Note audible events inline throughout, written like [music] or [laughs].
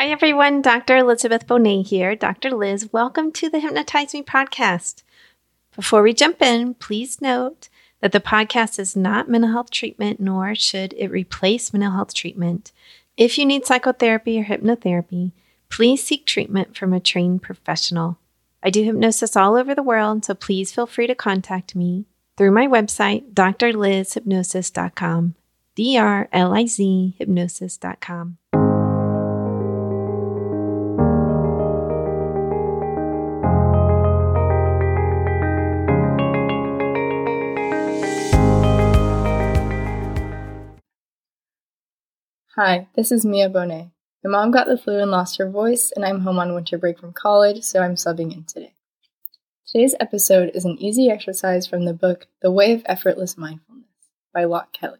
Hi, everyone. Dr. Elizabeth Bonet here. Dr. Liz, welcome to the Hypnotize Me podcast. Before we jump in, please note that the podcast is not mental health treatment, nor should it replace mental health treatment. If you need psychotherapy or hypnotherapy, please seek treatment from a trained professional. I do hypnosis all over the world, so please feel free to contact me through my website, drlizhypnosis.com. D R L I Z hypnosis.com. Hi, this is Mia Bonet. My mom got the flu and lost her voice, and I'm home on winter break from college, so I'm subbing in today. Today's episode is an easy exercise from the book The Way of Effortless Mindfulness by Loch Kelly.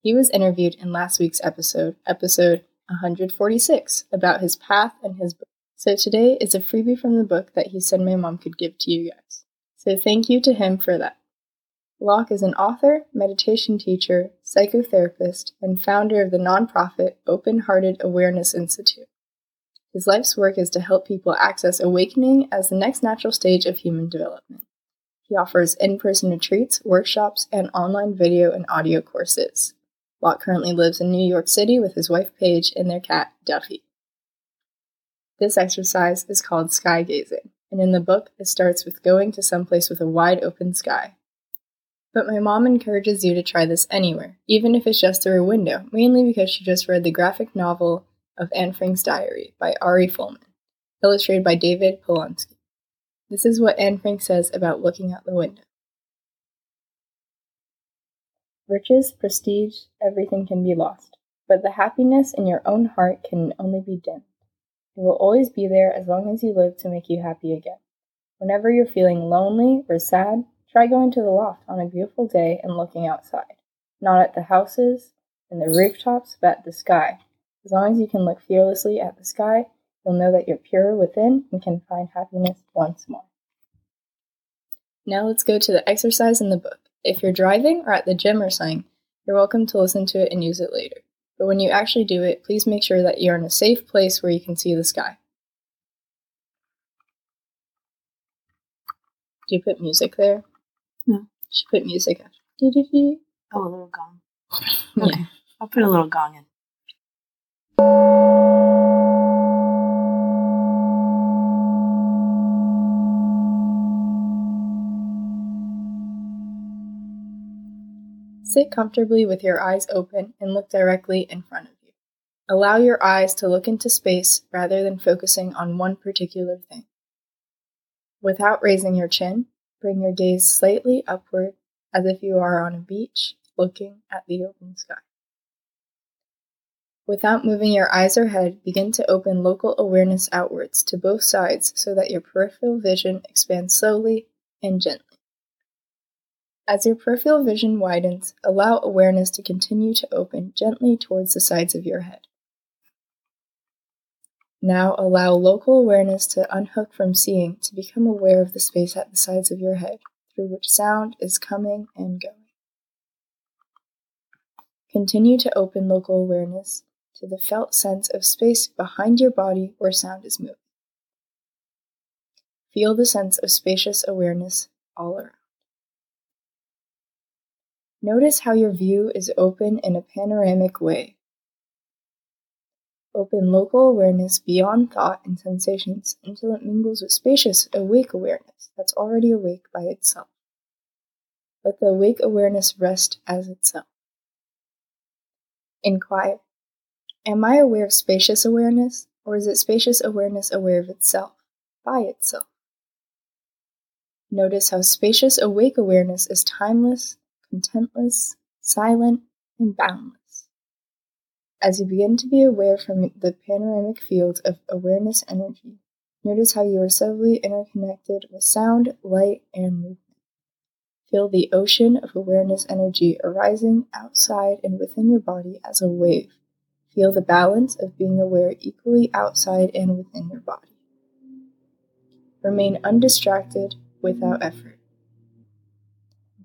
He was interviewed in last week's episode, episode 146, about his path and his book. So today is a freebie from the book that he said my mom could give to you guys. So thank you to him for that. Loch is an author, meditation teacher, psychotherapist, and founder of the nonprofit Open Hearted Awareness Institute. His life's work is to help people access awakening as the next natural stage of human development. He offers in person retreats, workshops, and online video and audio courses. Loch currently lives in New York City with his wife Paige and their cat Duffy. This exercise is called sky gazing, and in the book, it starts with going to some place with a wide open sky. But my mom encourages you to try this anywhere, even if it's just through a window, mainly because she just read the graphic novel of Anne Frank's Diary by Ari Folman, illustrated by David Polonsky. This is what Anne Frank says about looking out the window. Riches, prestige, everything can be lost, but the happiness in your own heart can only be dimmed. It will always be there as long as you live to make you happy again. Whenever you're feeling lonely or sad, Try going to the loft on a beautiful day and looking outside, not at the houses and the rooftops, but at the sky. As long as you can look fearlessly at the sky, you'll know that you're pure within and can find happiness once more. Now let's go to the exercise in the book. If you're driving or at the gym or something, you're welcome to listen to it and use it later. But when you actually do it, please make sure that you're in a safe place where you can see the sky. Do you put music there? No. She put music after. Oh, a little gong. [laughs] Okay. I'll put a little gong in. Sit comfortably with your eyes open and look directly in front of you. Allow your eyes to look into space rather than focusing on one particular thing. Without raising your chin, Bring your gaze slightly upward as if you are on a beach looking at the open sky. Without moving your eyes or head, begin to open local awareness outwards to both sides so that your peripheral vision expands slowly and gently. As your peripheral vision widens, allow awareness to continue to open gently towards the sides of your head. Now allow local awareness to unhook from seeing to become aware of the space at the sides of your head through which sound is coming and going. Continue to open local awareness to the felt sense of space behind your body where sound is moving. Feel the sense of spacious awareness all around. Notice how your view is open in a panoramic way Open local awareness beyond thought and sensations until it mingles with spacious, awake awareness that's already awake by itself. Let the awake awareness rest as itself. Inquire Am I aware of spacious awareness, or is it spacious awareness aware of itself, by itself? Notice how spacious awake awareness is timeless, contentless, silent, and boundless. As you begin to be aware from the panoramic field of awareness energy, notice how you are subtly interconnected with sound, light, and movement. Feel the ocean of awareness energy arising outside and within your body as a wave. Feel the balance of being aware equally outside and within your body. Remain undistracted without effort.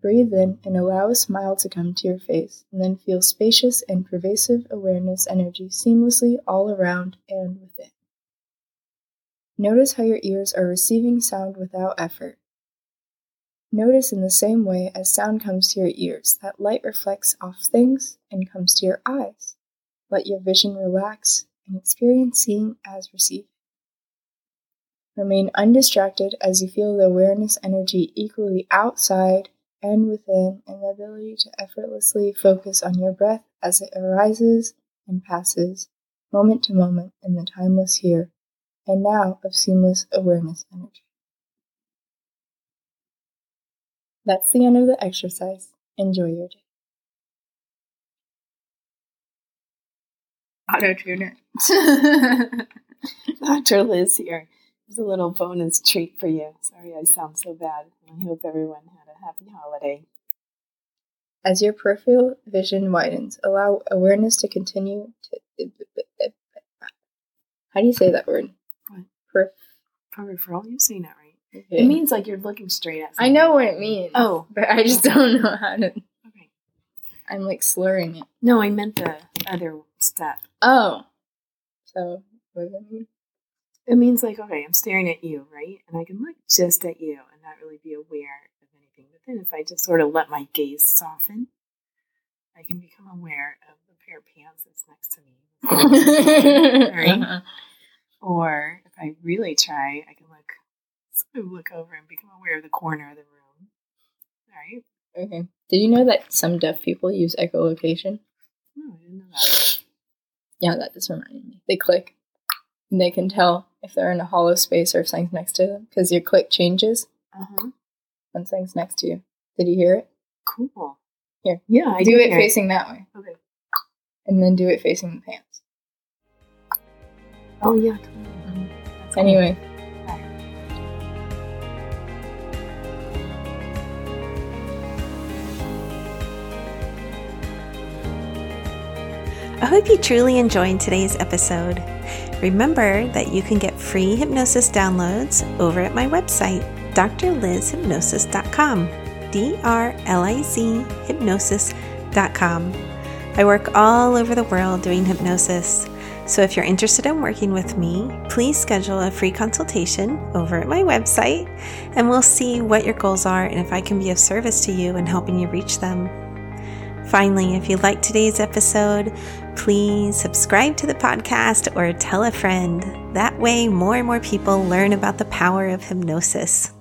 Breathe in and allow a smile to come to your face, and then feel spacious and pervasive awareness energy seamlessly all around and within. Notice how your ears are receiving sound without effort. Notice in the same way as sound comes to your ears, that light reflects off things and comes to your eyes. Let your vision relax and experience seeing as receiving. Remain undistracted as you feel the awareness energy equally outside and within, and the ability to effortlessly focus on your breath as it arises and passes, moment to moment, in the timeless here and now of seamless awareness energy. That's the end of the exercise. Enjoy your day. Auto tuner. Dr. Liz here. There's a little bonus treat for you. Sorry I sound so bad. I hope everyone had a happy holiday. As your peripheral vision widens, allow awareness to continue to. How do you say that word? What? Perif- Peripheral? You're saying that right. okay. It means like you're looking straight at I know what it means. Oh. But I just don't know how to. Okay. I'm like slurring it. No, I meant the other step. Oh. So, what does that mean? It means like, okay, I'm staring at you, right? And I can look just at you and not really be aware anything. But then if I just sort of let my gaze soften, I can become aware of the pair of pants that's next to me. [laughs] Right? Or if I really try, I can look sort of look over and become aware of the corner of the room. Right? Okay. Did you know that some deaf people use echolocation? Oh, I didn't know that. Yeah, that just reminded me. They click, and they can tell if they're in a hollow space or if something's next to them because your click changes Uh-huh. When something's next to you. Did you here it? Cool. Here. Yeah, I do it hear facing that way, Okay. and then do it facing the pants. Oh yeah. totally. That's cool. Anyway, I hope you truly enjoyed today's episode. Remember that you can get free hypnosis downloads over at my website, drlizhypnosis.com. D R L I Z hypnosis.com. I work all over the world doing hypnosis. So if you're interested in working with me, please schedule a free consultation over at my website and we'll see what your goals are and if I can be of service to you in helping you reach them. Finally, if you liked today's episode, please subscribe to the podcast or tell a friend. That way, more and more people learn about the power of hypnosis.